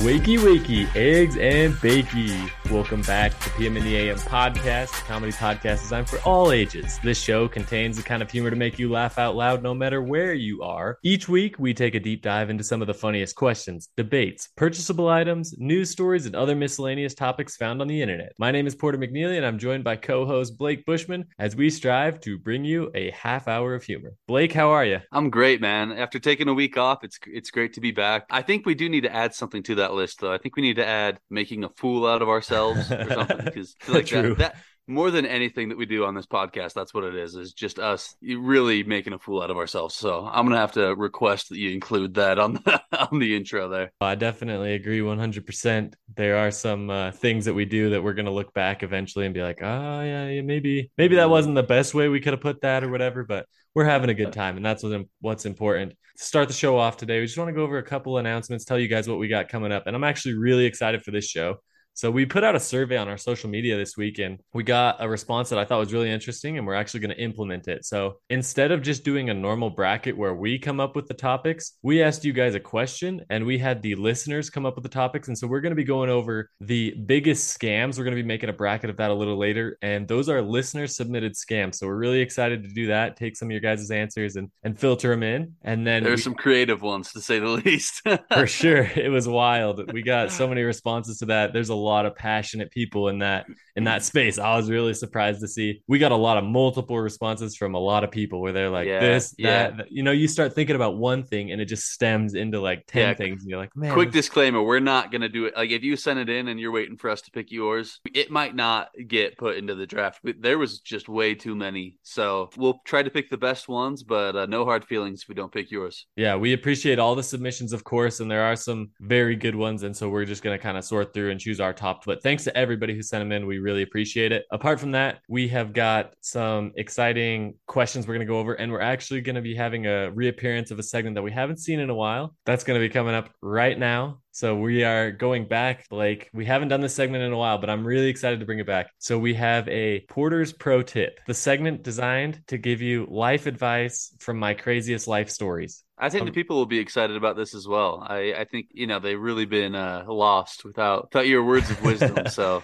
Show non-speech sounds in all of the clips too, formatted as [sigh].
Wakey, wakey, eggs and bakey. Welcome back to PM in the AM podcast, a comedy podcast designed for all ages. This show contains the kind of humor to make you laugh out loud no matter where you are. Each week, we take a deep dive into some of the funniest questions, debates, purchasable items, news stories, and other miscellaneous topics found on the internet. My name is Porter McNeely, and I'm joined by co host Blake Bushman as we strive to bring you a half hour of humor. Blake, how are you? I'm great, man. After taking a week off, it's it's great to be back. I think we do need to add something to that list, though. I think we need to add making a fool out of ourselves or something [laughs] because like True. that, that more than anything that we do on this podcast, that's what it is. Is just us really making a fool out of ourselves. So I'm gonna have to request that you include that on the [laughs] on the intro there. I definitely agree 100%. There are some uh, things that we do that we're going to look back eventually and be like, oh, yeah, yeah, maybe maybe that wasn't the best way we could have put that or whatever, but we're having a good time. And that's what, what's important. To start the show off today, we just want to go over a couple announcements, tell you guys what we got coming up. And I'm actually really excited for this show. So we put out a survey on our social media this week and we got a response that I thought was really interesting and we're actually going to implement it. So instead of just doing a normal bracket where we come up with the topics, we asked you guys a question and we had the listeners come up with the topics. And so we're going to be going over the biggest scams. We're going to be making a bracket of that a little later. And those are listener submitted scams. So we're really excited to do that, take some of your guys' answers and, and filter them in. And then There's we- some creative ones to say the [laughs] least. for sure [laughs] it was wild we got so many responses to that there's a lot of passionate people in that in that space i was really surprised to see we got a lot of multiple responses from a lot of people where they're like Yeah, this yeah. that, that. you know you start thinking about one thing and it just stems into like 10 Yeah. things and you're like man Quick this- disclaimer: We're not gonna do it. Like, if you send it in and you're waiting for us to pick yours, it might not get put into the draft. But There was just way too many, so we'll try to pick the best ones. But uh, no hard feelings if we don't pick yours. yeah we appreciate all the submissions of course and there are some very good ones and so we're just going to kind of sort through and choose our but thanks to everybody who sent them in. We really appreciate it. Apart from that we have got some exciting questions we're going to go over and we're actually going to be having a reappearance of a segment that we haven't seen in a while. That's going to be coming up right now so we are going back like we haven't done this segment in a while but i'm really excited to bring it back so we have a porter's pro tip the segment designed to give you life advice from my craziest life stories I think Um, the people will be excited about this as well. I, I think you know they've really been uh, lost without without your words of wisdom. [laughs] so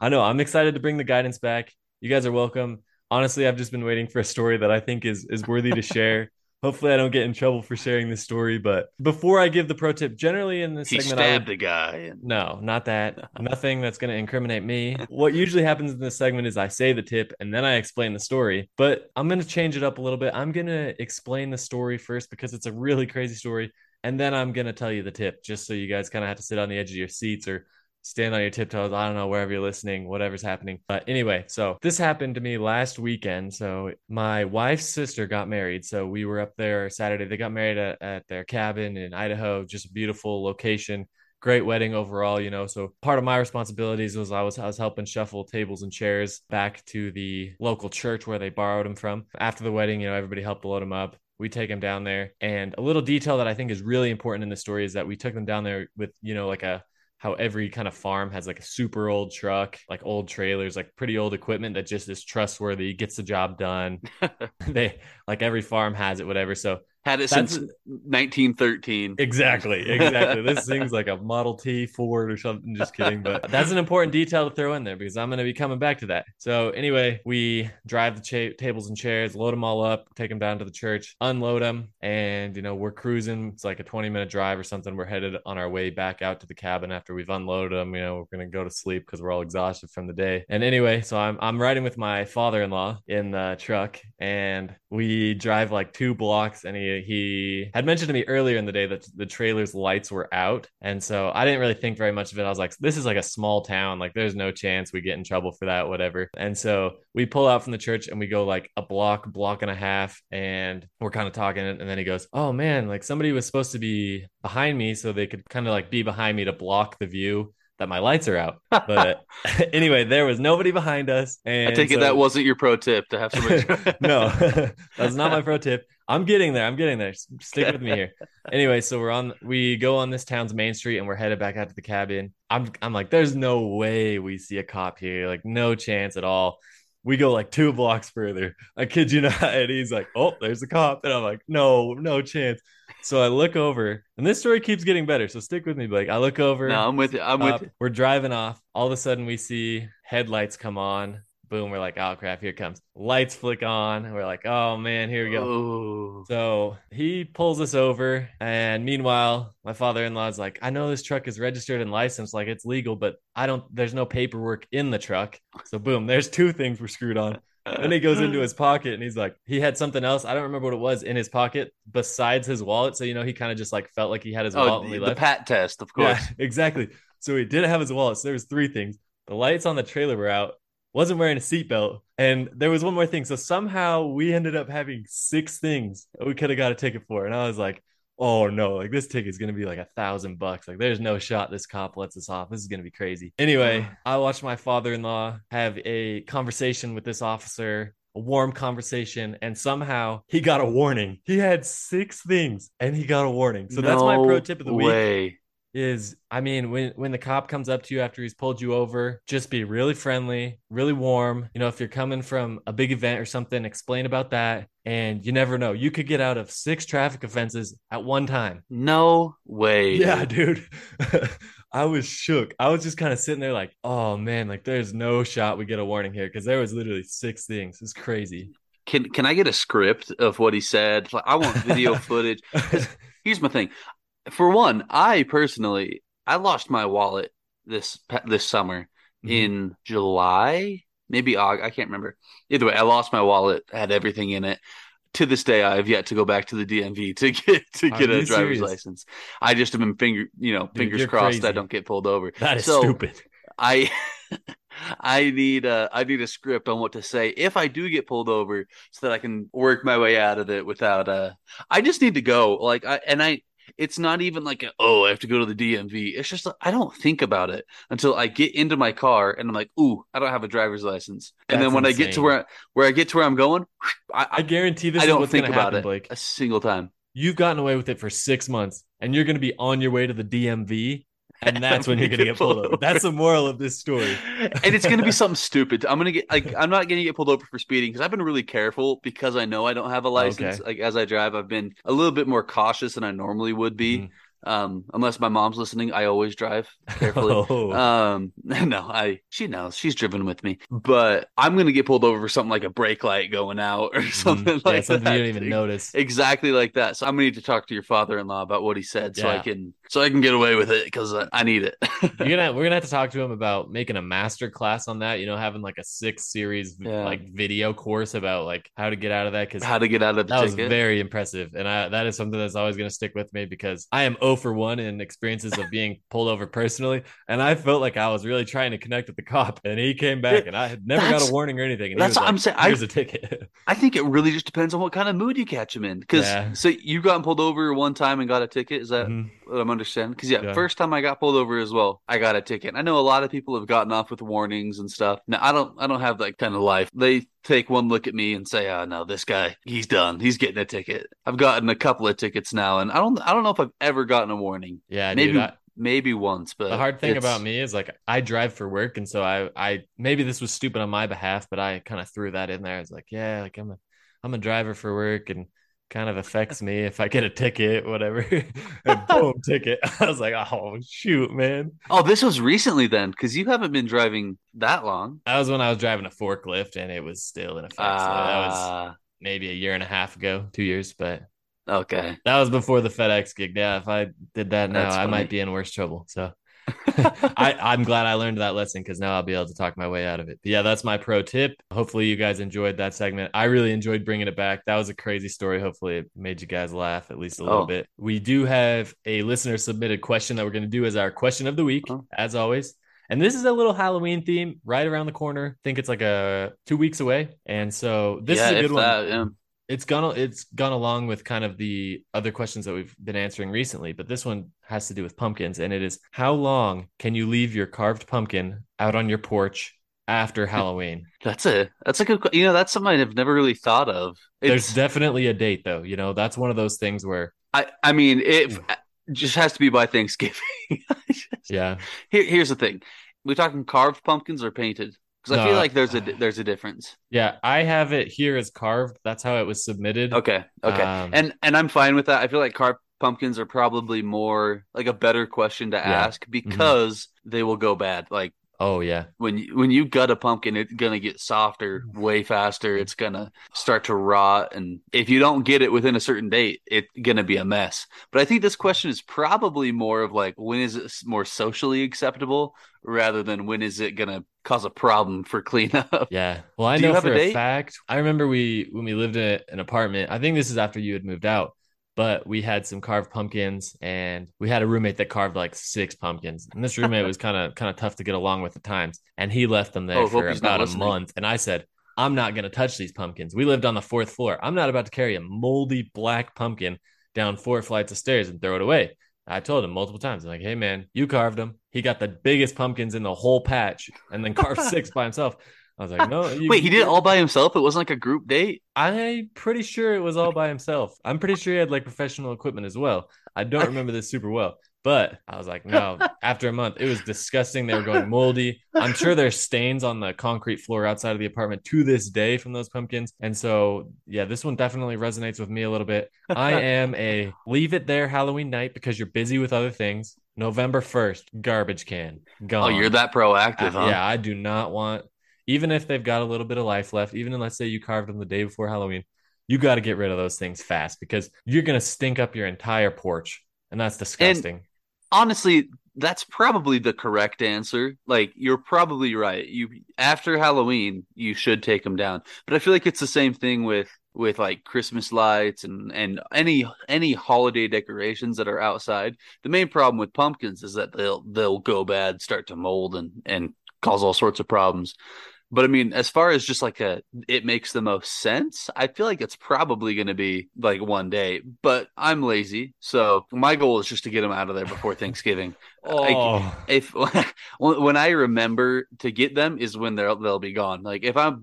I know. I'm excited to bring the guidance back. You guys are welcome. Honestly, I've just been waiting for a story that I think is is worthy to share. Hopefully, I don't get in trouble for sharing this story. But before I give the pro tip, generally in this he segment, I stabbed would, the guy. No, not that. Nothing that's going to incriminate me. [laughs] What usually happens in this segment is I say the tip and then I explain the story. But I'm going to change it up a little bit. I'm going to explain the story first because it's a really crazy story. And then I'm going to tell you the tip just so you guys kind of have to sit on the edge of your seats or stand on your tiptoes. I don't know, wherever you're listening, whatever's happening. But anyway, so this happened to me last weekend. So my wife's sister got married. So we were up there Saturday. They got married at, at their cabin in Idaho, just a beautiful location great wedding overall, you know. So part of my responsibilities was I was I was helping shuffle tables and chairs back to the local church where they borrowed them from. After the wedding, you know, everybody helped load them up. We take them down there. And a little detail that I think is really important in the story is that we took them down there with, you know, like a how every kind of farm has like a super old truck, like old trailers, like pretty old equipment that just is trustworthy, gets the job done. [laughs] they like every farm has it, whatever. So Had it That's- since 1913. Exactly, exactly. this [laughs] thing's like a Model T Ford or something. Just kidding, but [laughs] that's an important detail to throw in there because I'm going to be coming back to that. So anyway, we drive the cha- tables and chairs, load them all up, take them down to the church, unload them, and you know we're cruising. It's like a 20 minute drive or something. We're headed on our way back out to the cabin after we've unloaded them. You know we're going to go to sleep because we're all exhausted from the day. And anyway, so I'm I'm riding with my father-in-law in the truck, and we drive like two blocks, and he he had mentioned to me earlier in the day that the trailer's lights were out. And so I didn't really think very much of it. I was like, this is like a small town. Like, there's no chance we get in trouble for that, whatever. And so we pull out from the church and we go like a block, block and a half, and we're kind of talking. And then he goes, Oh man, like somebody was supposed to be behind me so they could kind of like be behind me to block the view that my lights are out. [laughs] But [laughs] anyway, there was nobody behind us. And I take it that wasn't your pro tip to have somebody. [laughs] no, that's not my pro tip. I'm getting there. I'm getting there. Stick with me here. Anyway, so we're on. We go on this town's main street and we're headed back out to the cabin. I'm. I'm like, there's no way we see a cop here. Like, no chance at all. We go like two blocks further. I kid you not. And he's like, oh, there's a cop. And I'm like, no, no chance. So I look over, and this story keeps getting better. So stick with me, Blake. I look over. No, I'm with you. I'm up, with you. We're driving off. All of a sudden, we see headlights come on. Boom. We're like, oh crap, here it comes. Lights flick on. We're like, oh man, here we go. Oh. So he pulls us over, and meanwhile, my father-in-law is like, "I know this truck is registered and licensed, like it's legal, but I don't. There's no paperwork in the truck." So boom, there's two things we're screwed on. Then he goes into his pocket and he's like, he had something else. I don't remember what it was in his pocket besides his wallet. So you know, he kind of just like felt like he had his Oh, wallet we the pat test, of course. Yeah, [laughs] exactly. So he didn't have his wallet. So there was three things. The lights on the trailer were out. Wasn't wearing a seatbelt, and there was one more thing. So somehow we ended up having six things that we could have got a ticket for, and I was like, "Oh no! Like this ticket's gonna be like a thousand bucks. Like there's no shot this cop lets us off. This is gonna be crazy." Anyway, I watched my father-in-law have a conversation with this officer a warm conversation and somehow he got a warning. He had six things and he got a warning. So that's my pro tip of the week way. Is I mean when when the cop comes up to you after he's pulled you over, just be really friendly, really warm. You know, if you're coming from a big event or something, explain about that. And you never know. You could get out of six traffic offenses at one time. No way. Yeah, [laughs] dude. [laughs] I was shook. I was just kind of sitting there like, oh man, like there's no shot we get a warning here because there was literally six things. It's crazy. Can can I get a script of what he said? Like, I want video [laughs] footage. Here's my thing. For one, I personally I lost my wallet this this summer Mhm. in July, maybe August. I can't remember. Either way, I lost my wallet. Had everything in it. To this day, I have yet to go back to the DMV [laughs] to get to Are get a driver's serious? license. I just have been finger, you know, fingers you're crossed I don't get pulled over. That is So, stupid. I [laughs] I need a I need a script on what to say if I do get pulled over so that I can work my way out of it without uh I just need to go like I and I it's not even like a, oh I have to go to the DMV it's just I don't think about it until I get into my car and I'm like ooh I don't have a driver's license. And then That's when I get to where where I get to where I'm going I, I guarantee this I don't what's think about happen, it Blake. a single time. You've gotten away with it for six months, and you're going to be on your way to the DMV, and that's when you're going to get pulled over. That's the moral of this story. [laughs] and it's gonna be something stupid. I'm gonna get like I'm not gonna get pulled over for speeding because I've been really careful because I know I don't have a license. Okay. Like as I drive, I've been a little bit more cautious than I normally would be. Mhm. Um, unless my mom's listening, I always drive carefully. [laughs] Oh. Um, [laughs] no, I she knows she's driven with me, but I'm gonna get pulled over for something like a brake light going out or something Mhm. Yeah, like something that. you don't even notice. Exactly like that. So I'm gonna need to talk to your father-in-law about what he said, so I can so I can get away with it because I need it. [laughs] You're gonna we're gonna have to talk to him about making a master class on that. You know, having like a six series Yeah. like video course about like how to get out of that because How to get out of the that was very impressive, and I that is something that's always going to stick with me because I am 0 for one in experiences of being [laughs] pulled over personally, and I felt like I was really trying to connect with the cop, and he came back, and I had never got a warning or anything, and that's he was what I'm saying. I- Here's a ticket. [laughs] I think it really just depends on what kind of mood you catch him in. Because Yeah. so you've gotten pulled over one time and got a ticket. Is that Mhm. what I'm understanding? Because yeah, Yeah. first time I got pulled over as well, I got a ticket. I know a lot of people have gotten off with warnings and stuff. Now I don't. I don't have that kind of life. They take one look at me and say, "Oh no, this guy, he's done. He's getting a ticket." I've gotten a couple of tickets now, and I don't. I don't know if I've ever gotten a warning. Yeah, Maybe dude. I- maybe once, but the hard thing it's- about me is like I drive for work, and so I I maybe this was stupid on my behalf, but I kind of threw that in there. It's like, yeah, like I'm a I'm a driver for work, and kind of affects me if I get a ticket, whatever. [laughs] and [laughs] boom, ticket. [laughs] I was like, oh shoot, man. Oh, this was recently then, because you haven't been driving that long. That was when I was driving a forklift, and it was still in effect. so that was Ah, maybe a year and a half ago, two years, but okay. that was before the FedEx gig. Yeah, if I did that now, I might be in worse trouble. So. [laughs] I, I'm glad I learned that lesson because now I'll be able to talk my way out of it. But yeah, that's my pro tip. Hopefully, you guys enjoyed that segment. I really enjoyed bringing it back. That was a crazy story. Hopefully, it made you guys laugh at least a little Oh. bit. We do have a listener submitted question that we're going to do as our question of the week, Oh. as always. And this is a little Halloween theme right around the corner. I think it's like a two weeks away. And so this yeah, is a good one that, yeah. It's gone it's gone along with kind of the other questions that we've been answering recently but this one has to do with pumpkins and it is how long can you leave your carved pumpkin out on your porch after [laughs] halloween That's a that's a good. You know, that's something I've never really thought of. there's definitely a date though you know that's one of those things where I I mean, it hmm. just has to be by Thanksgiving. [laughs] yeah Here, here's the thing: we're talking carved pumpkins or painted? Because I feel like there's a there's a difference. yeah i have it here as carved that's how it was submitted Okay, okay, Um, and and I'm fine with that. I feel like carved pumpkins are probably more like a better question to ask because they will go bad. Like Oh yeah. when you, when you gut a pumpkin, it's gonna get softer mm. way faster. It's gonna start to rot, and if you don't get it within a certain date, it's gonna be a mess. But I think this mm. question is probably more of like when is it more socially acceptable rather than when is it gonna cause a problem for cleanup. Yeah. Well, I Do know a for a, date? fact. I remember we when we lived in an apartment. I think this is after you had moved out, but we had some carved pumpkins, and we had a roommate that carved like six pumpkins. And this roommate was kind of kind of tough to get along with at times, and he left them there Oh, for about a month. And I said, I'm not gonna touch these pumpkins. We lived on the fourth floor. I'm not about to carry a moldy black pumpkin down four flights of stairs and throw it away. I told him multiple times, I'm like, hey man, you carved them. He got the biggest pumpkins in the whole patch and then carved [laughs] six by himself. I was like, no. You, Wait, he did it all by himself. It wasn't like a group date. I'm pretty sure it was all by himself. I'm pretty sure he had like professional equipment as well. I don't remember this super well, but I was like, no. [laughs] After a month, it was disgusting. They were going moldy. I'm sure there's stains on the concrete floor outside of the apartment to this day from those pumpkins. And so, yeah, this one definitely resonates with me a little bit. I [laughs] am a leave it there Halloween night because you're busy with other things. November 1st, garbage can Gone. Oh, you're that proactive, huh? Yeah, I do not want, even if they've got a little bit of life left, even let's say you carved them the day before Halloween, you got to get rid of those things fast because you're going to stink up your entire porch. And that's disgusting. honestly that's probably the correct answer like you're probably right you after halloween you should take them down but i feel like it's the same thing with with like christmas lights and and any any holiday decorations that are outside the main problem with pumpkins is that they'll they'll go bad start to mold and and cause all sorts of problems but I mean, as far as just like a, it makes the most sense. I feel like it's probably going to be like one day, but I'm lazy, so my goal is just to get them out of there before Thanksgiving. oh, If [laughs] when I remember to get them is when they'll they'll be gone. Like if I'm,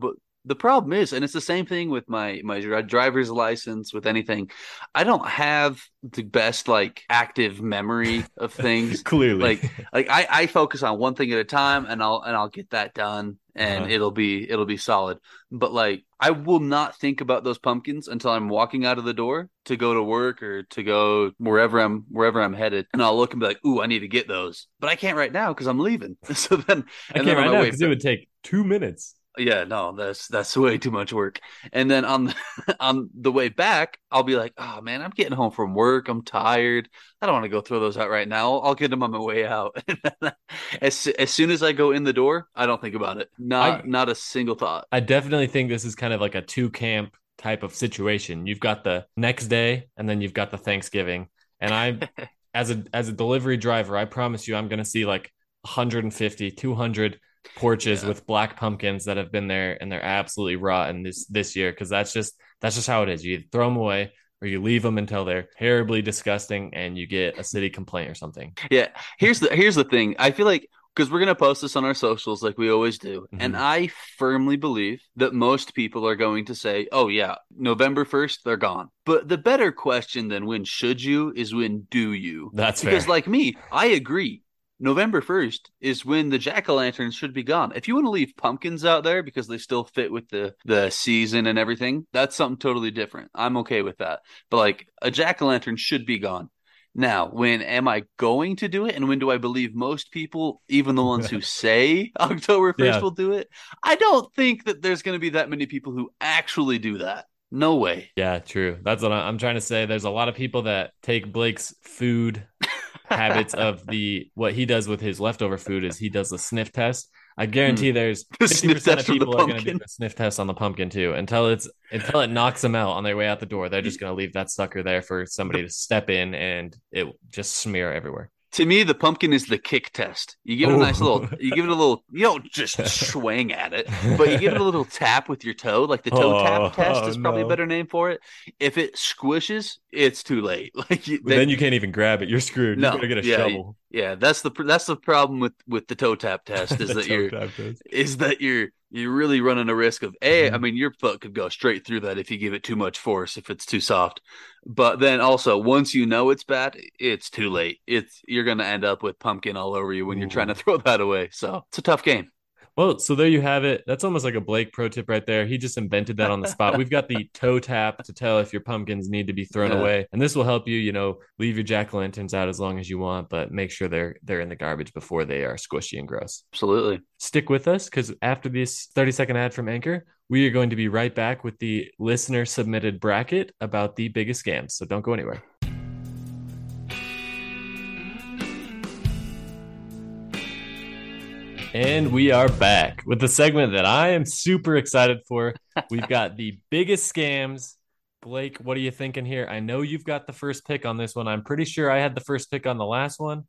the problem is, and it's the same thing with my my driver's license with anything. I don't have the best like active memory of things [laughs] clearly. like like I, I focus on one thing at a time and I'll and I'll get that done and Uh-huh. it'll be it'll be solid. But like I will not think about those pumpkins until I'm walking out of the door to go to work or to go wherever I'm wherever I'm headed. And I'll look and be like, ooh, I need to get those. But I can't right now because I'm leaving. [laughs] So then I can't then right now because it would take two minutes. Yeah, no, that's that's way too much work. And then on the, [laughs] on the way back, I'll be like, "Oh man, I'm getting home from work. I'm tired. I don't want to go throw those out right now. I'll get them on my way out." [laughs] as as soon as I go in the door, I don't think about it. Not I- not a single thought. I definitely think this is kind of like a two camp type of situation. You've got the next day and then you've got the Thanksgiving. And I [laughs] as a as a delivery driver, I promise you I'm going to see like 150, 200 porches Yeah. with black pumpkins that have been there and they're absolutely rotten this this year because that's just that's just how it is. You either throw them away or you leave them until they're terribly disgusting and you get a city complaint or something. Yeah, here's the here's the thing. I feel like because we're gonna post this on our socials like we always do, and Mhm. I firmly believe that most people are going to say, "Oh yeah, November first, they're gone." But the better question than when should you is when do you? That's because fair. like me, I agree. November 1st is when the jack-o'-lanterns should be gone. If you want to leave pumpkins out there because they still fit with the the season and everything, that's something totally different. I'm okay with that. But like a jack-o'-lantern should be gone. Now, when am I going to do it and when do I believe most people, even the ones who [laughs] say October 1st Yeah. will do it? I don't think that there's going to be that many people who actually do that. No way. Yeah, true. That's what I'm trying to say. There's a lot of people that take Blake's food habits of [laughs] the what he does with his leftover food is he does the sniff test. I guarantee there's Hmm. [laughs] The 50% of test from the people are going to do the sniff test on the pumpkin too until it's until it knocks them out on their way out the door. They're just going to leave that sucker there for somebody to step in and it just smear everywhere. To me, the pumpkin is the kick test. You give it a oh. nice little, you give it a little, [laughs] you don't just swing at it, but you give it a little [laughs] tap with your toe. Like the toe Oh, tap test is oh, probably no. a better name for it. If it squishes, it's too late. [laughs] Like you, then you can't even grab it. You're screwed. No, you get a yeah, shovel. yeah, that's the that's the problem with with the toe tap test is that you're tap test. is that you're you're really running a risk of a. I Mhm. mean, your foot could go straight through that if you give it too much force if it's too soft. But then also, once you know it's bad, it's too late. It's you're gonna end up with pumpkin all over you when you're trying to [laughs] throw that away. So it's a tough game. Well, so there you have it. That's almost like a Blake pro tip right there. He just invented that on the spot. We've got the [laughs] toe tap to tell if your pumpkins need to be thrown Yeah. away, and this will help you. You know, leave your jack o' lanterns out as long as you want, but make sure they're they're in the garbage before they are squishy and gross. Absolutely. Stick with us because after this 30 second ad from Anchor, we are going to be right back with the listener submitted bracket about the biggest scams. So don't go anywhere. And we are back with the segment that I am super excited for. [laughs] We've got the biggest scams. Blake, what are you thinking here? I know you've got the first pick on this one. I'm pretty sure I had the first pick on the last one.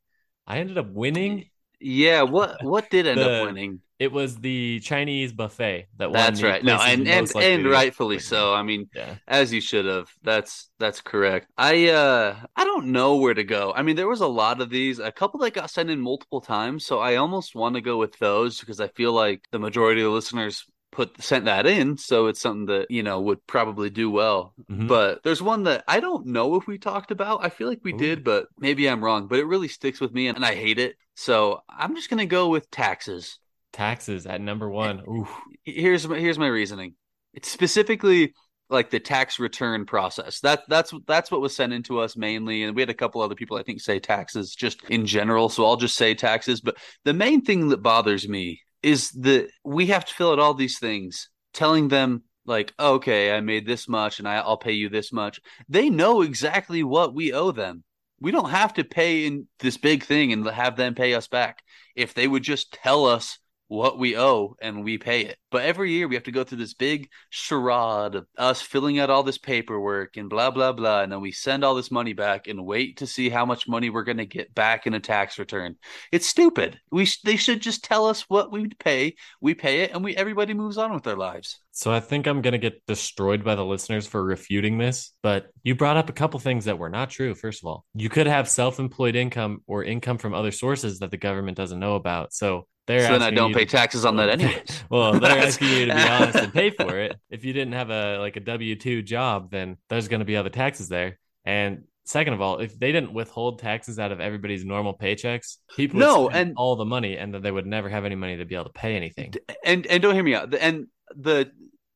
I ended up winning. Yeah. What What did end The- up winning? It was the Chinese buffet that won. That's right. No, and and, and rightfully so. I mean, Yeah. as you should have. That's that's correct. I uh I don't know where to go. I mean, there was a lot of these. A couple that got sent in multiple times, so I almost want to go with those because I feel like the majority of the listeners put sent that in, so it's something that you know would probably do well. Mhm. But there's one that I don't know if we talked about. I feel like we Ooh. did, but maybe I'm wrong. But it really sticks with me, and I hate it. So I'm just gonna go with taxes Taxes at number eh, one. Ooh. here's my here's my reasoning. It's specifically like the tax return process. That that's that's what was sent into us mainly, and we had a couple other people I think say taxes just in general. So I'll just say taxes. But the main thing that bothers me is that we have to fill out all these things, telling them like, okay, I made this much, and I, I'll pay you this much. They know exactly what we owe them. We don't have to pay in this big thing and have them pay us back. If they would just tell us what we owe and we pay it. But every year we have to go through this big charade of us filling out all this paperwork and blah blah blah and then we send all this money back and wait to see how much money we're going to get back in a tax return. It's stupid. We sh- they should just tell us what we would pay, we pay it and we everybody moves on with their lives. So I think I'm gonna get destroyed by the listeners for refuting this, but you brought up a couple things that were not true. First of all, you could have self-employed income or income from other sources that the government doesn't know about. So they're so then I don't pay to- taxes on that [laughs] anyways. well, they're asking you to be [laughs] honest and pay for it. If you didn't have a like a W two job, then there's going to be other taxes there. And second of all, if they didn't withhold taxes out of everybody's normal paychecks, people would No, and- all the money, and then they would never have any money to be able to pay anything. and and don't hear me out. And the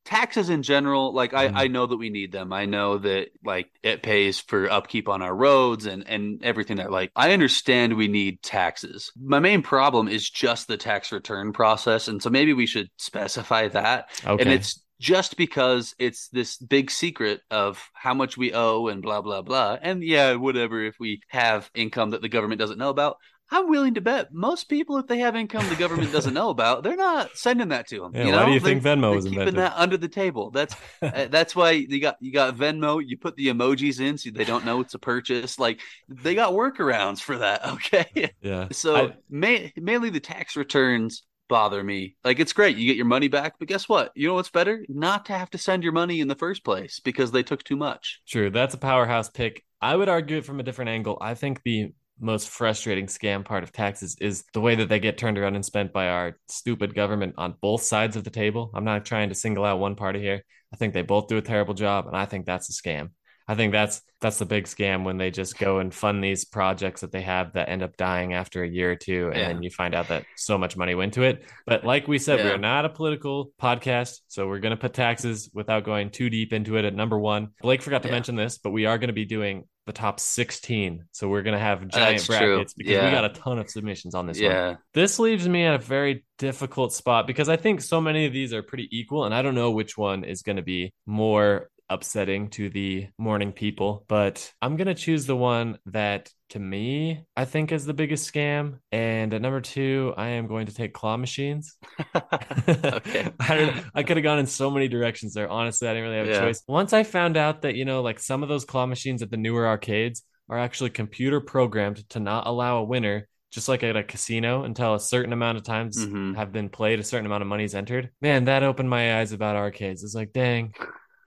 taxes in general, like I Mhm. I know that we need them. I know that like it pays for upkeep on our roads and and everything that like I understand we need taxes. My main problem is just the tax return process, and so maybe we should [laughs] specify that. Okay, And it's just because it's this big secret of how much we owe and blah blah blah. And yeah, whatever if we have income that the government doesn't know about. I'm willing to bet most people, if they have income the government doesn't know about, they're not sending that to them. Yeah, you why know? do you They're- think Venmo they're was keeping invented? that under the table. That's uh, [laughs] that's why you got you got Venmo. You put the emojis in so they don't know it's a purchase. Like they got workarounds for that. [laughs] Okay, yeah. so I- ma- mainly the tax returns bother me. Like it's great you get your money back, but guess what? You know what's better? Not to have to send your money in the first place because they took too much. True. That's a powerhouse pick. I would argue it from a different angle. I think the most frustrating scam part of taxes is the way that they get turned around and spent by our stupid government on both sides of the table. I'm not trying to single out one party here. I think they both do a terrible job, and I think that's a scam. I think that's that's the big scam when they just go and fund these projects that they have that end up dying after a year or two, and Yeah. then you find out that so much money went to it. But like we said, Yeah. we're not a political podcast, so we're gonna put taxes without going too deep into it at number one. Blake forgot to Yeah. mention this, but we are going to be doing the top 16. So we're going to have giant That's true. brackets because we got a ton of submissions on this one. yeah, This leaves me at a very difficult spot because I think so many of these are pretty equal, and I don't know which one is going to be more upsetting to the morning people, but I'm going to choose the one that to me I think is the biggest scam. And at number two, I am going to take claw machines. [laughs] okay. [laughs] I. I could have gone in so many directions there. Honestly, I didn't really have a Yeah. choice. Once I found out that, you know, like some of those claw machines at the newer arcades are actually computer programmed to not allow a winner, just like at a casino, until a certain amount of times Mhm. have been played, a certain amount of money is entered. Man, that opened my eyes about arcades. It's like, dang,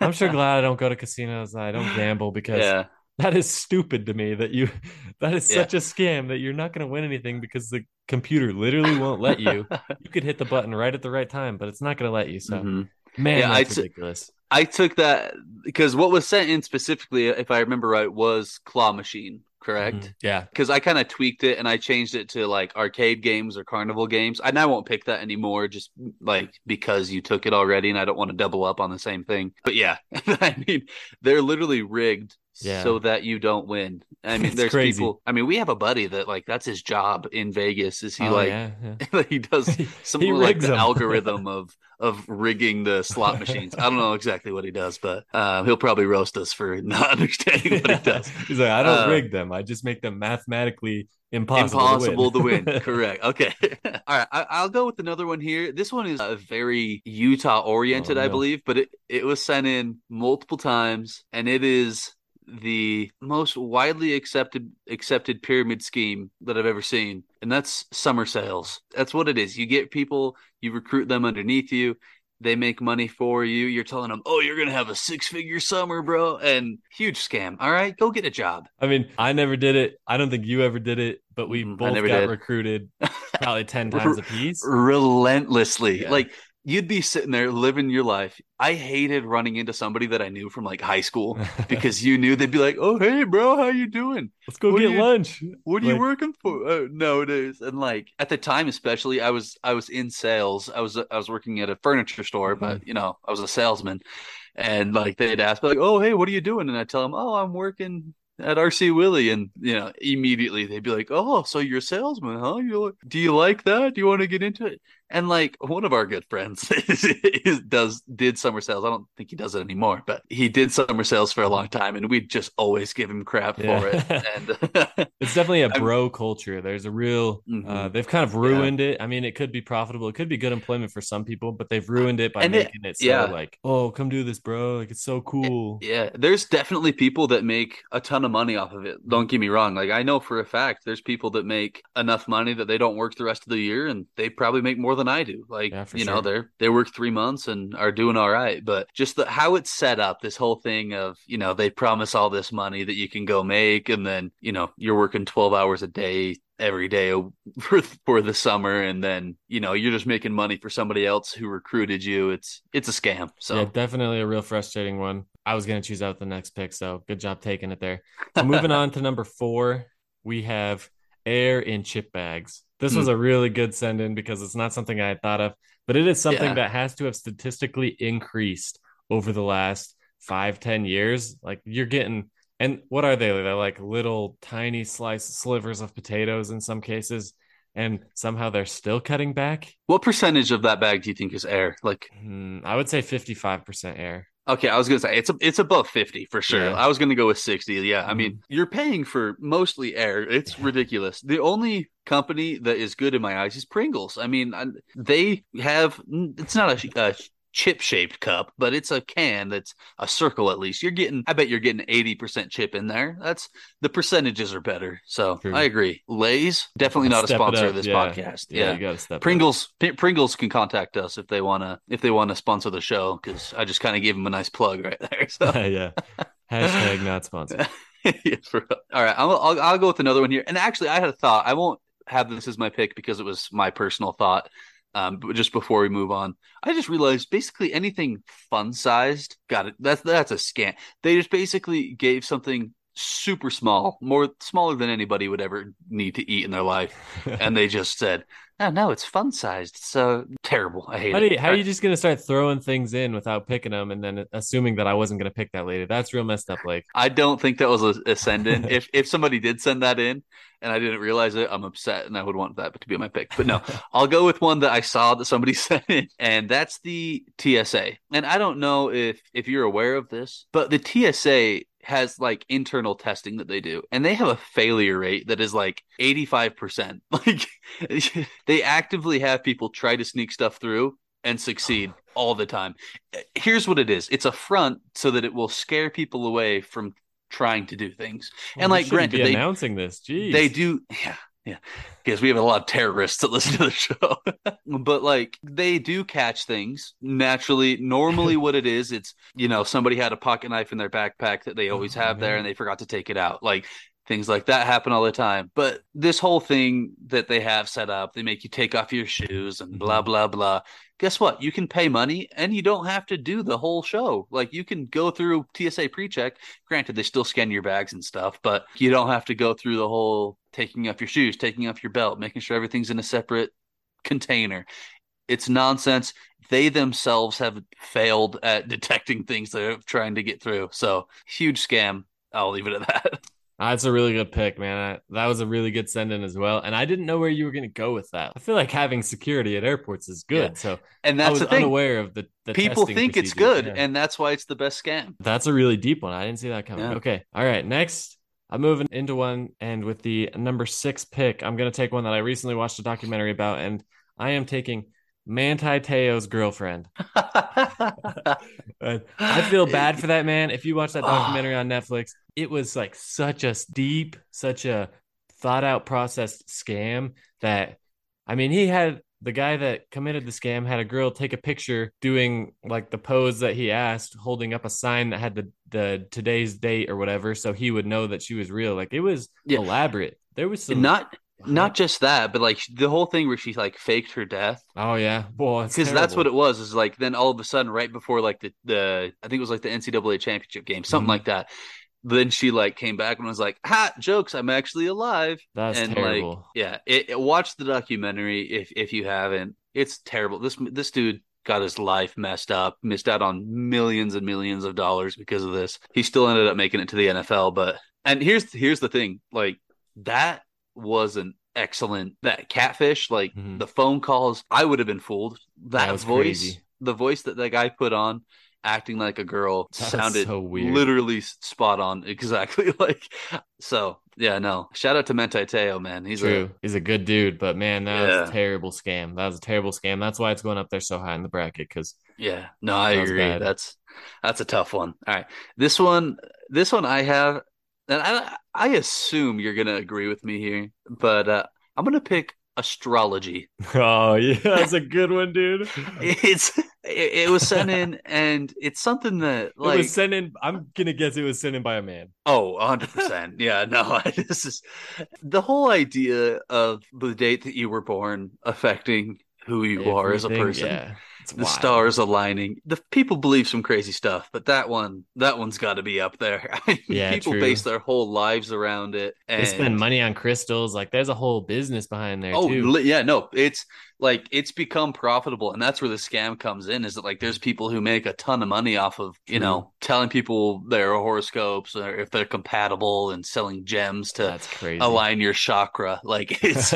I'm sure glad I don't go to casinos. I don't gamble because yeah, that is stupid to me that you that is Yeah. such a scam that you're not going to win anything because the computer literally won't let you [laughs] you could hit the button right at the right time but it's not going to let you so Mhm. man Yeah, that's I'd ridiculous I took that because what was sent in specifically, if I remember right, was claw machine. Correct? Mhm. Yeah. Because I kind of tweaked it and I changed it to like arcade games or carnival games. And I won't pick that anymore just like because you took it already and I don't want to double up on the same thing. But yeah, [laughs] I mean, they're literally rigged Yeah. so that you don't win. I mean, [laughs] there's crazy. people, I mean, we have a buddy that like that's his job in Vegas is he Oh, like, yeah, yeah. [laughs] he does [laughs] some He like the algorithm of of rigging the slot machines. I don't know exactly what he does, but um, he'll probably roast us for not understanding what he does. He's like, I don't Uh, rig them. I just make them mathematically impossible, Impossible to to win. win. Correct. Okay. All right. I, I'll go with another one here. This one is uh, very Utah oriented, Oh, I believe, but it, it was sent in multiple times, and it is the most widely accepted accepted pyramid scheme that I've ever seen, and that's summer sales. That's what it is. You get people, you recruit them underneath you. They make money for you. You're telling them, "Oh, you're gonna have a six figure summer, bro," and huge scam. All right, go get a job. I mean, I never did it. I don't think you ever did it, but we both got did. recruited [laughs] probably 10 times a piece. relentlessly. Yeah. Like you'd be sitting there living your life. I hated running into somebody that I knew from like high school [laughs] because you knew they'd be like, "Oh, hey, bro, how you doing? let's go what get you- lunch. What are you working for uh, nowadays?" And like at the time, especially, I was I was in sales. I was I was working at a furniture store, but you know, I was a salesman. And like they'd ask, like, "Oh, hey, what are you doing?" And I tell them, "Oh, I'm working." At RC Willey, and you know, immediately they'd be like, "Oh, so you're a salesman, huh? You do you like that? Do you want to get into it?" And like one of our good friends is, [laughs] is- does did summer sales. I don't think he does it anymore, but he did summer sales for a long time, and we'd just always give him crap Yeah. for it. [laughs] And [laughs] It's definitely a I'm- bro culture. There's a real, uh, Mhm. they've kind of ruined it. I mean, it could be profitable. It could be good employment for some people, but they've ruined it by And it- making it, so yeah. like, oh, come do this, bro. Like, it's so cool. yeah, there's definitely people that make a ton of money off of it. Don't get me wrong. Like I know for a fact, there's people that make enough money that they don't work the rest of the year, and they probably make more than I do. Like Yeah, you know, they're they work three months and are doing all right. But just the how it's set up, this whole thing of you know they promise all this money that you can go make, and then you know you're working 12 hours a day every day [laughs] for for the summer and then you know you're just making money for somebody else who recruited you it's it's a scam so Yeah, definitely a real frustrating one. I was going to choose out the next pick, so good job taking it there. So moving [laughs] on to number four, we have air in chip bags. This Hmm. was a really good send in because it's not something I had thought of, but it is something Yeah. that has to have statistically increased over the last five, ten years. Like you're getting, and what are they? They're like little tiny slice slivers of potatoes in some cases, and somehow they're still cutting back. what percentage of that bag do you think is air like Hmm, I would say 55% air. Okay, I was gonna say it's a, it's above fifty for sure. Yeah. I was gonna go with sixty. Yeah, I Mhm. mean you're paying for mostly air. It's ridiculous. The only company that is good in my eyes is Pringles. I mean I, they have it's not a, a chip shaped cup, but it's a can that's a circle at least. You're getting I bet you're getting eighty percent chip in there. That's the percentages are better. So True. I agree. Lay's definitely not a Step sponsor of this yeah. podcast. Yeah, Yeah. you got to step. Pringles P- Pringles can contact us if they wanna if they wanna sponsor the show because I just kind of gave them a nice plug right there. So [laughs] yeah. Hashtag not sponsored. [laughs] Yeah, for- all right, I'll, I'll I'll go with another one here. And actually, I had a thought. I won't have this as my pick because it was my personal thought. Um, but just before we move on, I just realized basically anything fun sized, got it. That's that's a scam. They just basically gave something super small, more smaller than anybody would ever need to eat in their life, and they just said, "Oh no, it's fun sized." So [laughs] terrible. I hate How it. you, how are you just gonna start throwing things in without picking them and then assuming that I wasn't gonna pick that later? That's real messed up, Like I don't think that was a, a send in. [laughs] if if somebody did send that in and I didn't realize it, I'm upset and I would want that to be my pick. But no, [laughs] I'll go with one that I saw that somebody sent in, and that's the TSA. And I don't know if if you're aware of this, but the TSA has like internal testing that they do, and they have a failure rate that is like 85%. [laughs] Like they actively have people try to sneak stuff through and succeed [sighs] all the time. Here's what it is. It's a front so that it will scare people away from trying to do things. And, like, granted, be they- announcing this. Jeez. They do, yeah, yeah, because we have a lot of terrorists that listen to the show. [laughs] but like, they do catch things naturally. Normally, [laughs] what it is, it's you know somebody had a pocket knife in their backpack that they oh, always Oh, have there, and they forgot to take it out. Like things like that happen all the time. But this whole thing that they have set up, they make you take off your shoes and blah Mhm. blah blah. Guess what? You can pay money and you don't have to do the whole show. Like you can go through TSA pre-check. Granted, they still scan your bags and stuff, but you don't have to go through the whole taking off your shoes, taking off your belt, making sure everything's in a separate container. It's nonsense. They themselves have failed at [laughs] detecting things they're trying to get through. So huge scam. I'll leave it at that. [laughs] That's a really good pick, man. I, that was a really good send in as well. And I didn't know where you were going to go with that. I feel like having security at airports is good. Yeah. So And I that's was the thing. unaware of the, the People think it's good, Yeah. and that's why it's the best scam. That's a really deep one. I didn't see that coming. Yeah. Okay. All right. Next, I'm moving into one. And with the number six pick, I'm going to take one that I recently watched a documentary about. And I am taking Manti Te'o's girlfriend. [laughs] I feel bad for that man. If you watch that documentary ah. on Netflix, it was like such a deep, such a thought out processed scam that I mean, he had the guy that committed the scam had a girl take a picture doing like the pose that he asked, holding up a sign that had the the today's date or whatever, so he would know that she was real. Like it was Yeah. elaborate. There was some not not just that, but like the whole thing where she like faked her death. Oh yeah, boy, because that's what it was is like then all of a sudden right before like the the i think it was like the ncaa championship game something Mhm. like that then she like came back and was like ha jokes i'm actually alive That's and terrible. like yeah it, it- watch the documentary if if you haven't it's terrible this this dude got his life messed up missed out on millions and millions of dollars because of this he still ended up making it to the nfl but and here's here's the thing like that was an excellent that catfish like Mhm. the phone calls i would have been fooled that, That voice crazy. the voice that that guy put on acting like a girl [laughs] That sounded so weird. literally spot on [laughs] exactly like so yeah no shout out to Manti Te'o man he's True. He's a good dude, but man, that was a terrible scam. That was a terrible scam. That's why it's going up there so high in the bracket because yeah no I agree bad. that's that's a tough one all right this one this one I have and I I assume you're gonna agree with me here but uh I'm gonna pick astrology [laughs] oh yeah, that's a good one, dude. [laughs] it's it, it was sent in and it's something that it like was sent in. I'm gonna guess it was sent in by a man. Oh, 100%. yeah, [laughs] no, this is the whole idea of the date that you were born affecting who you are as a person. Yeah, it's The wild. stars aligning. The people believe some crazy stuff, but that one, that one's got to be up there. [laughs] I mean, Yeah, people true. base their whole lives around it, and They spend money on crystals. Like there's a whole business behind there Oh, too. yeah, no, it's like it's become profitable, and that's where the scam comes in. Is that like there's people who make a ton of money off of you True. know telling people their horoscopes or if they're compatible and selling gems to That's crazy. align your chakra. [laughs] Like it's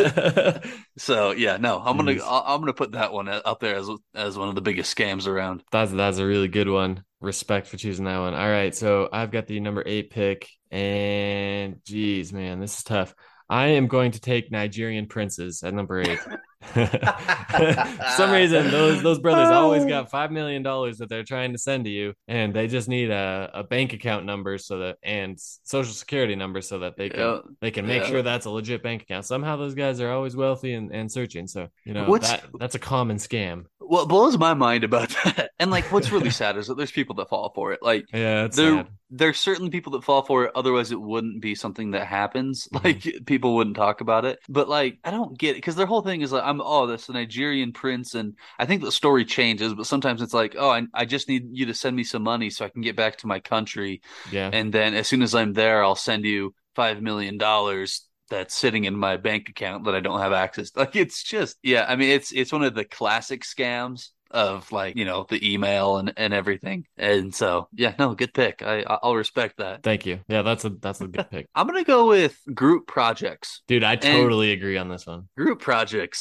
[laughs] so yeah. No, I'm gonna I'm gonna put that one uh, up there as as one of the biggest scams around. That's that's a really good one. Respect for choosing that one. All right, so I've got the number eight pick, and geez, man, this is tough. I am going to take Nigerian princes at number eight. [laughs] [laughs] For some reason, those those brothers always got five million dollars that they're trying to send to you, and they just need a, a bank account number so that and social security number so that they can Yeah. they can make Yeah. sure that's a legit bank account. Somehow those guys are always wealthy and, and searching. So you know What's- that that's a common scam. What blows my mind about that, and like what's really sad is that there's people that fall for it. Like [laughs] Yeah, it's there sad. there's certainly people that fall for it otherwise it wouldn't be something that happens Mhm. like people wouldn't talk about it but like i don't get it because their whole thing is like i'm oh this nigerian prince and i think the story changes but sometimes it's like oh I, I just need you to send me some money so i can get back to my country Yeah. and then as soon as i'm there i'll send you five million dollars that's sitting in my bank account that i don't have access To. like it's just yeah i mean it's it's one of the classic scams of like you know the email and and everything and so yeah no good pick i i'll respect that Thank you. Yeah, that's a that's a good [laughs] pick. i'm gonna go with group projects Dude, I totally agree on this one. group projects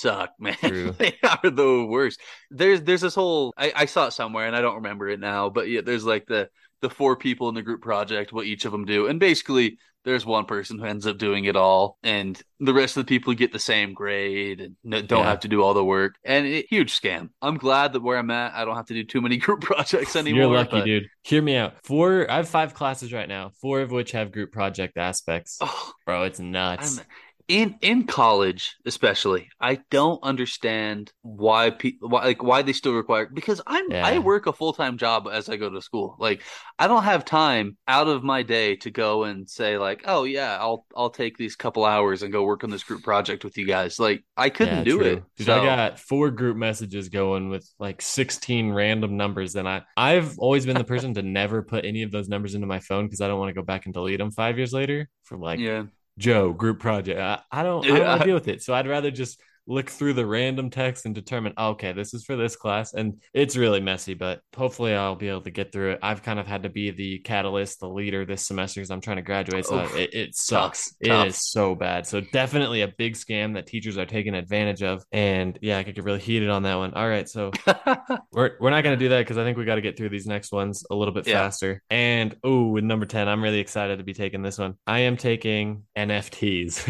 suck [laughs] man True. they are the worst there's there's this whole I, I saw it somewhere and i don't remember it now but yeah there's like the the four people in the group project what each of them do and basically there's one person who ends up doing it all and the rest of the people get the same grade and don't Yeah. have to do all the work and it, huge scam i'm glad that where i'm at i don't have to do too many [laughs] group projects anymore You're lucky, but- dude. Hear me out. Four I have five classes right now, four of which have group project aspects. oh, Bro, it's nuts. I'm, in in college especially i don't understand why people why like why they still require because i'm Yeah. i work a full-time job as i go to school like i don't have time out of my day to go and say like oh yeah i'll i'll take these couple hours and go work on this group project with you guys like i couldn't Yeah, do true. it Dude, So- I got four group messages going with like 16 random numbers, and I I've always been the person to never put any of those numbers into my phone because I don't want to go back and delete them five years later for like yeah Joe group project. I, I don't I don't want to deal with it, so I'd rather just look through the random text and determine oh, okay this is for this class and it's really messy but hopefully i'll be able to get through it. I've kind of had to be the catalyst the leader this semester because i'm trying to graduate so Oof. it, it sucks. It tough. is so bad. So definitely a big scam that teachers are taking advantage of and yeah i could get really heated on that one. All right so [laughs] we're, we're not going to do that because i think we got to get through these next ones a little bit Yeah. faster. And oh with number 10 i'm really excited to be taking this one. I am taking nfts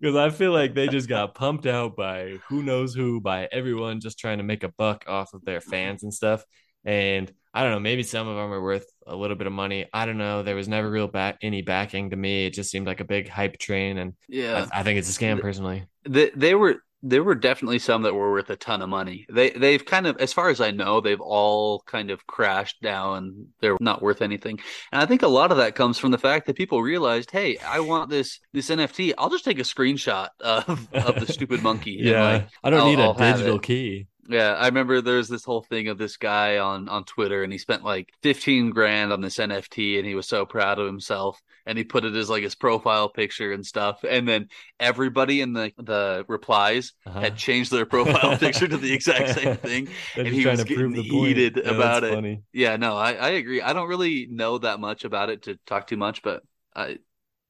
because [laughs] [laughs] i feel like they just got pumped out by who knows who by everyone just trying to make a buck off of their fans and stuff and I don't know, maybe some of them are worth a little bit of money. I don't know. There was never real back any backing to me. It just seemed like a big hype train, and yeah I, I think it's a scam personally. they, they were there were definitely some that were worth a ton of money. They they've kind of as far as I know, they've all kind of crashed down. They're not worth anything. And I think a lot of that comes from the fact that people realized, "Hey, I want this this NFT. I'll just take a screenshot of of the stupid monkey." and, Yeah, like, I don't I'll- need a I'll digital key. Yeah, I remember there's this whole thing of this guy on on Twitter and he spent like 15 grand on this NFT and he was so proud of himself and he put it as like his profile picture and stuff and then everybody in the the replies Uh-huh. had changed their profile [laughs] picture to the exact same thing. [laughs] And he trying was to prove getting heated Yeah, about it. Funny. Yeah, no, I I agree. I don't really know that much about it to talk too much, but I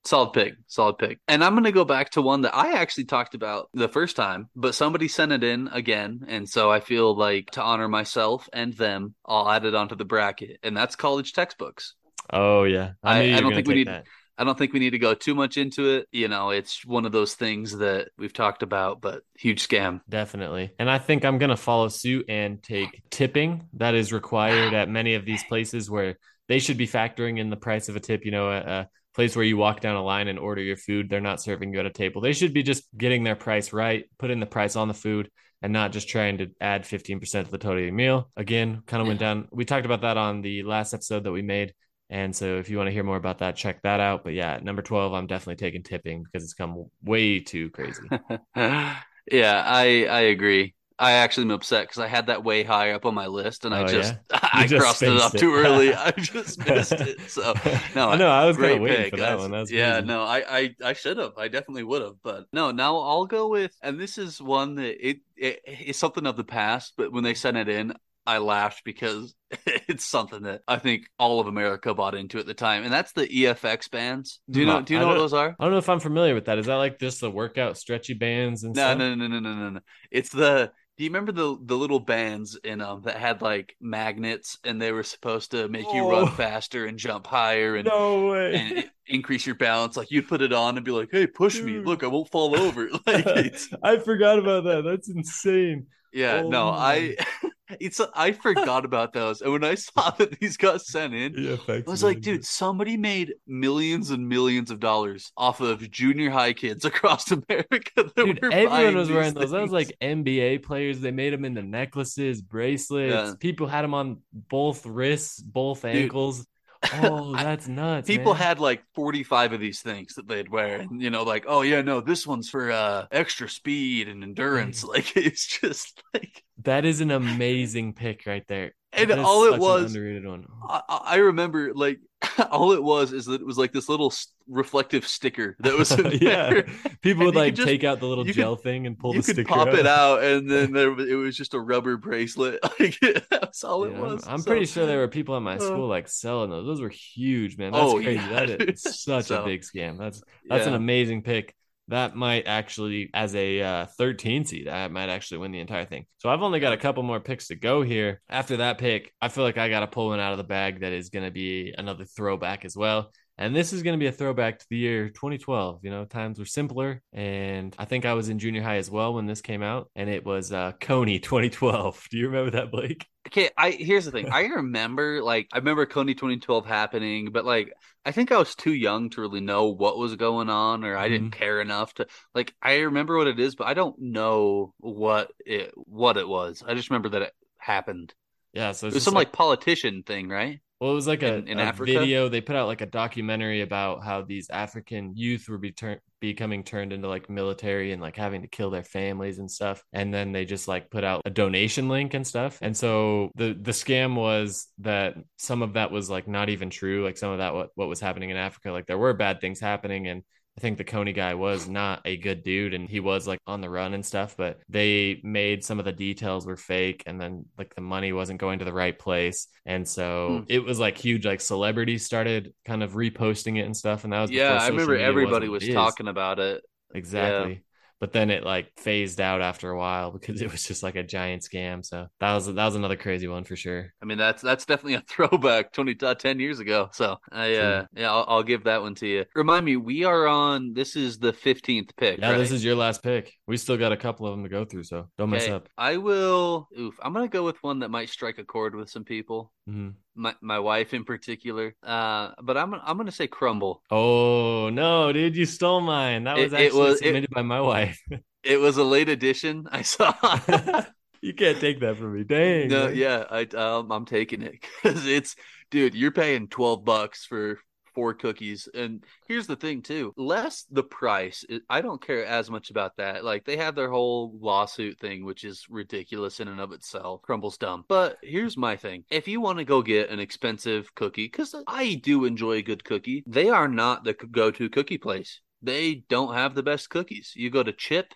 solid pick, solid pick. And I'm gonna go back to one that I actually talked about the first time, but somebody sent it in again, and so I feel like to honor myself and them, I'll add it onto the bracket, and that's college textbooks. Oh yeah, I- knew I don't think we need- that. I don't think we need to go too much into it. You know, it's one of those things that we've talked about, but huge scam. Definitely. And I think I'm going to follow suit and take tipping that is required at many of these places where they should be factoring in the price of a tip. You know, a place where you walk down a line and order your food, they're not serving you at a table. They should be just getting their price right, putting the price on the food and not just trying to add 15% to the total of meal. Again, kind of went down. We talked about that on the last episode that we made. And so if you want to hear more about that, check that out. But yeah, number 12, I'm definitely taking tipping because it's come way too crazy. [laughs] yeah, I I agree. I actually am upset because I had that way high up on my list, and I Oh, just [laughs] You I just crossed it up it. too early. [laughs] I just missed it. So [laughs] no, I know. I was great waiting pick. for that That's- one. Yeah, crazy. no, I I I should have. I definitely would have. But no, now I'll go with, and this is one that it, it it's something of the past. But when they sent it in, I laughed because it's something that I think all of America bought into at the time, and that's the EFX bands. Do you know? Do you know what those are? I don't know if I'm familiar with that. Is that like just the workout stretchy bands and No, stuff? no, no, no, no, no, no. It's the. Do you remember the the little bands in um that had like magnets and they were supposed to make you Oh. run faster and jump higher and No and increase your balance? Like you'd put it on and be like, "Hey, push me! Look, I won't fall over." [laughs] Like [laughs] I forgot about that. That's insane. yeah, Oh no, my. I [laughs] it's I forgot [laughs] about those, and when I saw [laughs] that these got sent in, EFX I was like, dude, somebody made millions and millions of dollars off of junior high kids [laughs] across America. That Dude, were everyone was wearing those. That was like NBA players. They made them into necklaces, bracelets. Yeah. People had them on both wrists, both Dude. ankles. Oh, that's nuts. people man. had like 45 of these things that they'd wear and you know like oh yeah no this one's for uh extra speed and endurance like it's just like that is an [laughs] amazing pick right there. And all it was- underrated one. I, I remember like [laughs] all it was is that it was like this little reflective sticker that was [laughs] yeah, people would like just- take out the little you could- gel thing and pull you the could sticker pop out. it out and then there it was just a rubber bracelet like that's all it Yeah, I'm- was I'm, So- pretty sure there were people at my Uh, school like selling those. Those were huge, man. That's Oh, crazy. yeah, that is such So, a big scam. That's that's an amazing pick. That might actually, as a uh, 13 seed, I might actually win the entire thing. So I've only got a couple more picks to go here. After that pick, I feel like I got to pull one out of the bag that is going to be another throwback as well. And this is going to be a throwback to the year 2012. You know, times were simpler. And I think I was in junior high as well when this came out. And it was uh, Kony 2012. [laughs] Do you remember that, Blake? Okay, I here's the thing. I remember like I remember Kony 2012 happening, but like I think I was too young to really know what was going on or I mm-hmm. didn't care enough to like I remember what it is, but I don't know what it what it was. I just remember that it happened. Yeah, so it's it was some like, like politician thing, right? Well, it was like a, in, in a video. They put out like a documentary about how these African youth were be tur- becoming turned into like military and like having to kill their families and stuff. And then they just like put out a donation link and stuff. And so the the scam was that some of that was like not even true. Like some of that what what was happening in Africa, like there were bad things happening and I think the Kony guy was not a good dude and he was like on the run and stuff, but they made some of the details were fake and then like the money wasn't going to the right place. And so hmm. it was like huge, like celebrities started kind of reposting it and stuff. And that was, yeah, I remember everybody was, was talking about it. Exactly. Yeah but then it like phased out after a while [laughs] because it was just like a giant scam. So that was that was another crazy one for sure. I mean that's that's definitely a [laughs] throwback 20 uh, 10 years ago. So I uh, yeah I'll, I'll, give that one to you. Remind me, we are on this is the 15th pick. Yeah, right? this is your last pick. We still got a couple of them to go through, so don't okay. mess up. I will. Oof, I'm gonna go with one that might strike a chord with some people. Mm-hmm my my wife in particular. Uh, but I'm I'm gonna say Crumbl. Oh no, dude, you stole mine. That was it, actually it was, submitted it, by my wife. [laughs] it was a late edition. [laughs] I saw. [laughs] you can't take that from me. Dang. No, man. yeah, I um, I'm taking it because it's dude. You're paying twelve bucks for four cookies. And here's the thing too, less the price. I don't care as much about that. Like they have their whole lawsuit thing, which is ridiculous in and of itself. Crumbl's dumb. But here's my thing. If you want to go get an expensive cookie, because I do enjoy a good cookie, they are not the go-to cookie place. They don't have the best cookies. You go to Chip,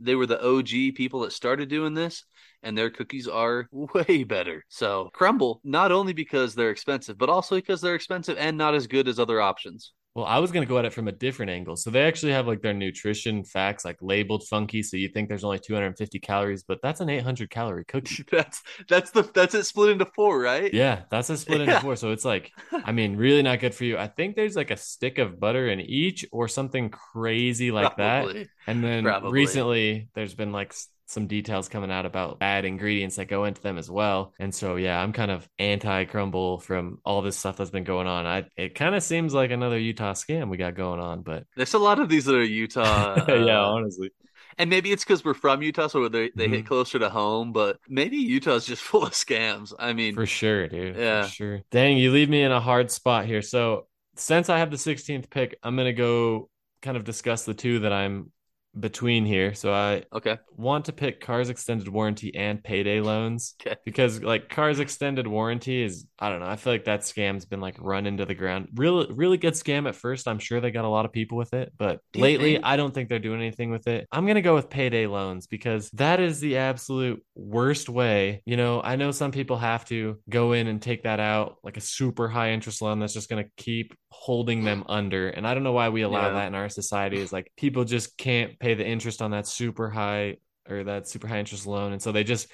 they were the OG people that started doing this and their cookies are [laughs] way better. So, Crumbl not only because they're expensive, but also because they're expensive and not as good as other options. Well, I was going to go at it from a different angle. So they actually have like their nutrition facts like labeled funky, so you think there's only 250 calories, but that's an 800 calorie cookie. [laughs] that's that's the that's it split into four, right? Yeah, that's a split yeah. into four. So it's like, [laughs] I mean, really not good for you. I think there's like a stick of butter in each or something crazy like Probably. that. And then Probably. recently, there's been like some details coming out about bad ingredients that go into them as well. And so yeah, I'm kind of anti Crumbl from all this stuff that's been going on. I it kind of seems like another Utah scam we got going on, but [laughs] there's a lot of these that are Utah. [laughs] Uh, yeah, honestly. And maybe it's because we're from Utah, so they they mm-hmm. hit closer to home. But maybe Utah's just [laughs] full of scams. I mean, for sure, dude. Yeah, for sure. Dang, you leave me in a hard spot here. So since I have the 16th pick, I'm gonna go kind of discuss the two that I'm between here. So I okay want to pick cars extended warranty and payday loans. Okay. Because like cars extended warranty is I don't know. I feel like that scam's been like run into the ground. Really really good scam at first. I'm sure they got a lot of people with it, but lately think? I don't think they're doing anything with it. I'm going to go with payday loans because that is the absolute worst way. You know, I know some people have to go in and take that out like a super high interest loan that's just going to keep holding them under. And I don't know why we allow yeah. that in our society is like people just can't pay the interest on that super high or that super high interest loan. And so they just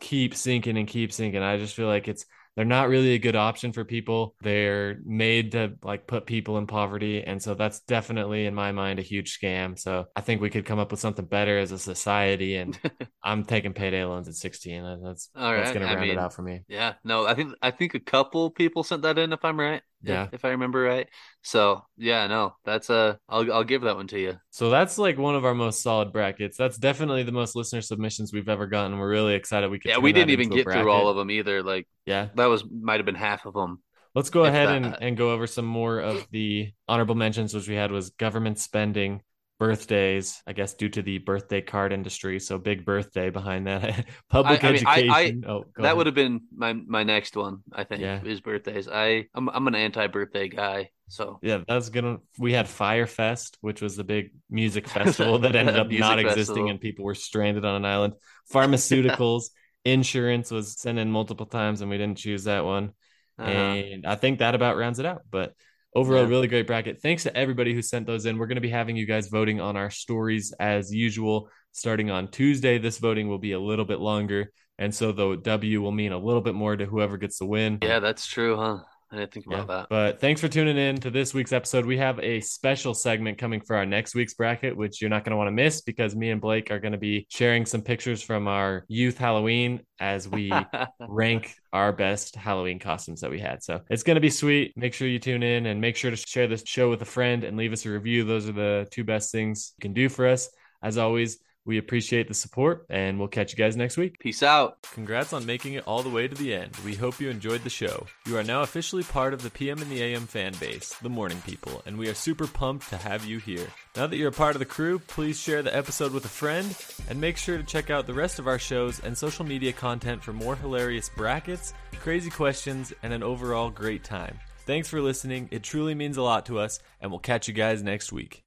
keep sinking and keep sinking. I just feel like it's they're not really a good option for people. They're made to like put people in poverty. And so that's definitely in my mind a huge scam. So I think we could come up with something better as a society. And [laughs] I'm taking payday loans at 16. That's All right. that's gonna round I mean, it out for me. Yeah. No, I think I think a couple people sent that in if I'm right. Yeah. If, if I remember right. So yeah, no, that's a I'll I'll give that one to you. So that's like one of our most solid brackets. That's definitely the most listener submissions we've ever gotten. We're really excited we could Yeah, we didn't even get through all of them either. Like yeah. That was might have been half of them. Let's go ahead and, and go over some more of the honorable mentions, which we had was government spending, birthdays, I guess due to the birthday card industry. So big birthday behind that. [laughs] Public I, I education. I, I, oh, that ahead. would have been my my next one, I think, yeah. is birthdays. I I'm I'm an anti birthday guy. So yeah, that's gonna we had Fyre Fest, which was the big music [laughs] festival that ended up not existing and people were stranded on an island. Pharmaceuticals, [laughs] insurance was sent in multiple times and we didn't choose that one. Uh-huh. And I think that about rounds it out. But overall yeah. really great bracket. Thanks to everybody who sent those in. We're going to be having you guys voting on our stories as usual. Starting on tuesday this voting will be a little bit longer and so the w will mean a little bit more to whoever gets the win. Yeah that's true huh I didn't think about yeah. that. But thanks for tuning in to this week's episode. We have a special segment coming for our next week's bracket, which you're not going to want to miss because me and Blake are going to be sharing some pictures from our youth Halloween as we [laughs] rank our best Halloween costumes that we had. So it's going to be sweet. Make sure you tune in and make sure to share this show with a friend and leave us a review. Those are the two best things you can do for us. As always, we appreciate the support and we'll catch you guys next week. Peace out. Congrats on making it all the way to the end. We hope you enjoyed the show. You are now officially part of the PM and the AM fan base, the morning people, and we are super pumped to have you here. Now that you're a part of the crew, please share the episode with a friend and make sure to check out the rest of our shows and social media content for more hilarious brackets, crazy questions, and an overall great time. Thanks for listening. It truly means a lot to us, and we'll catch you guys next week.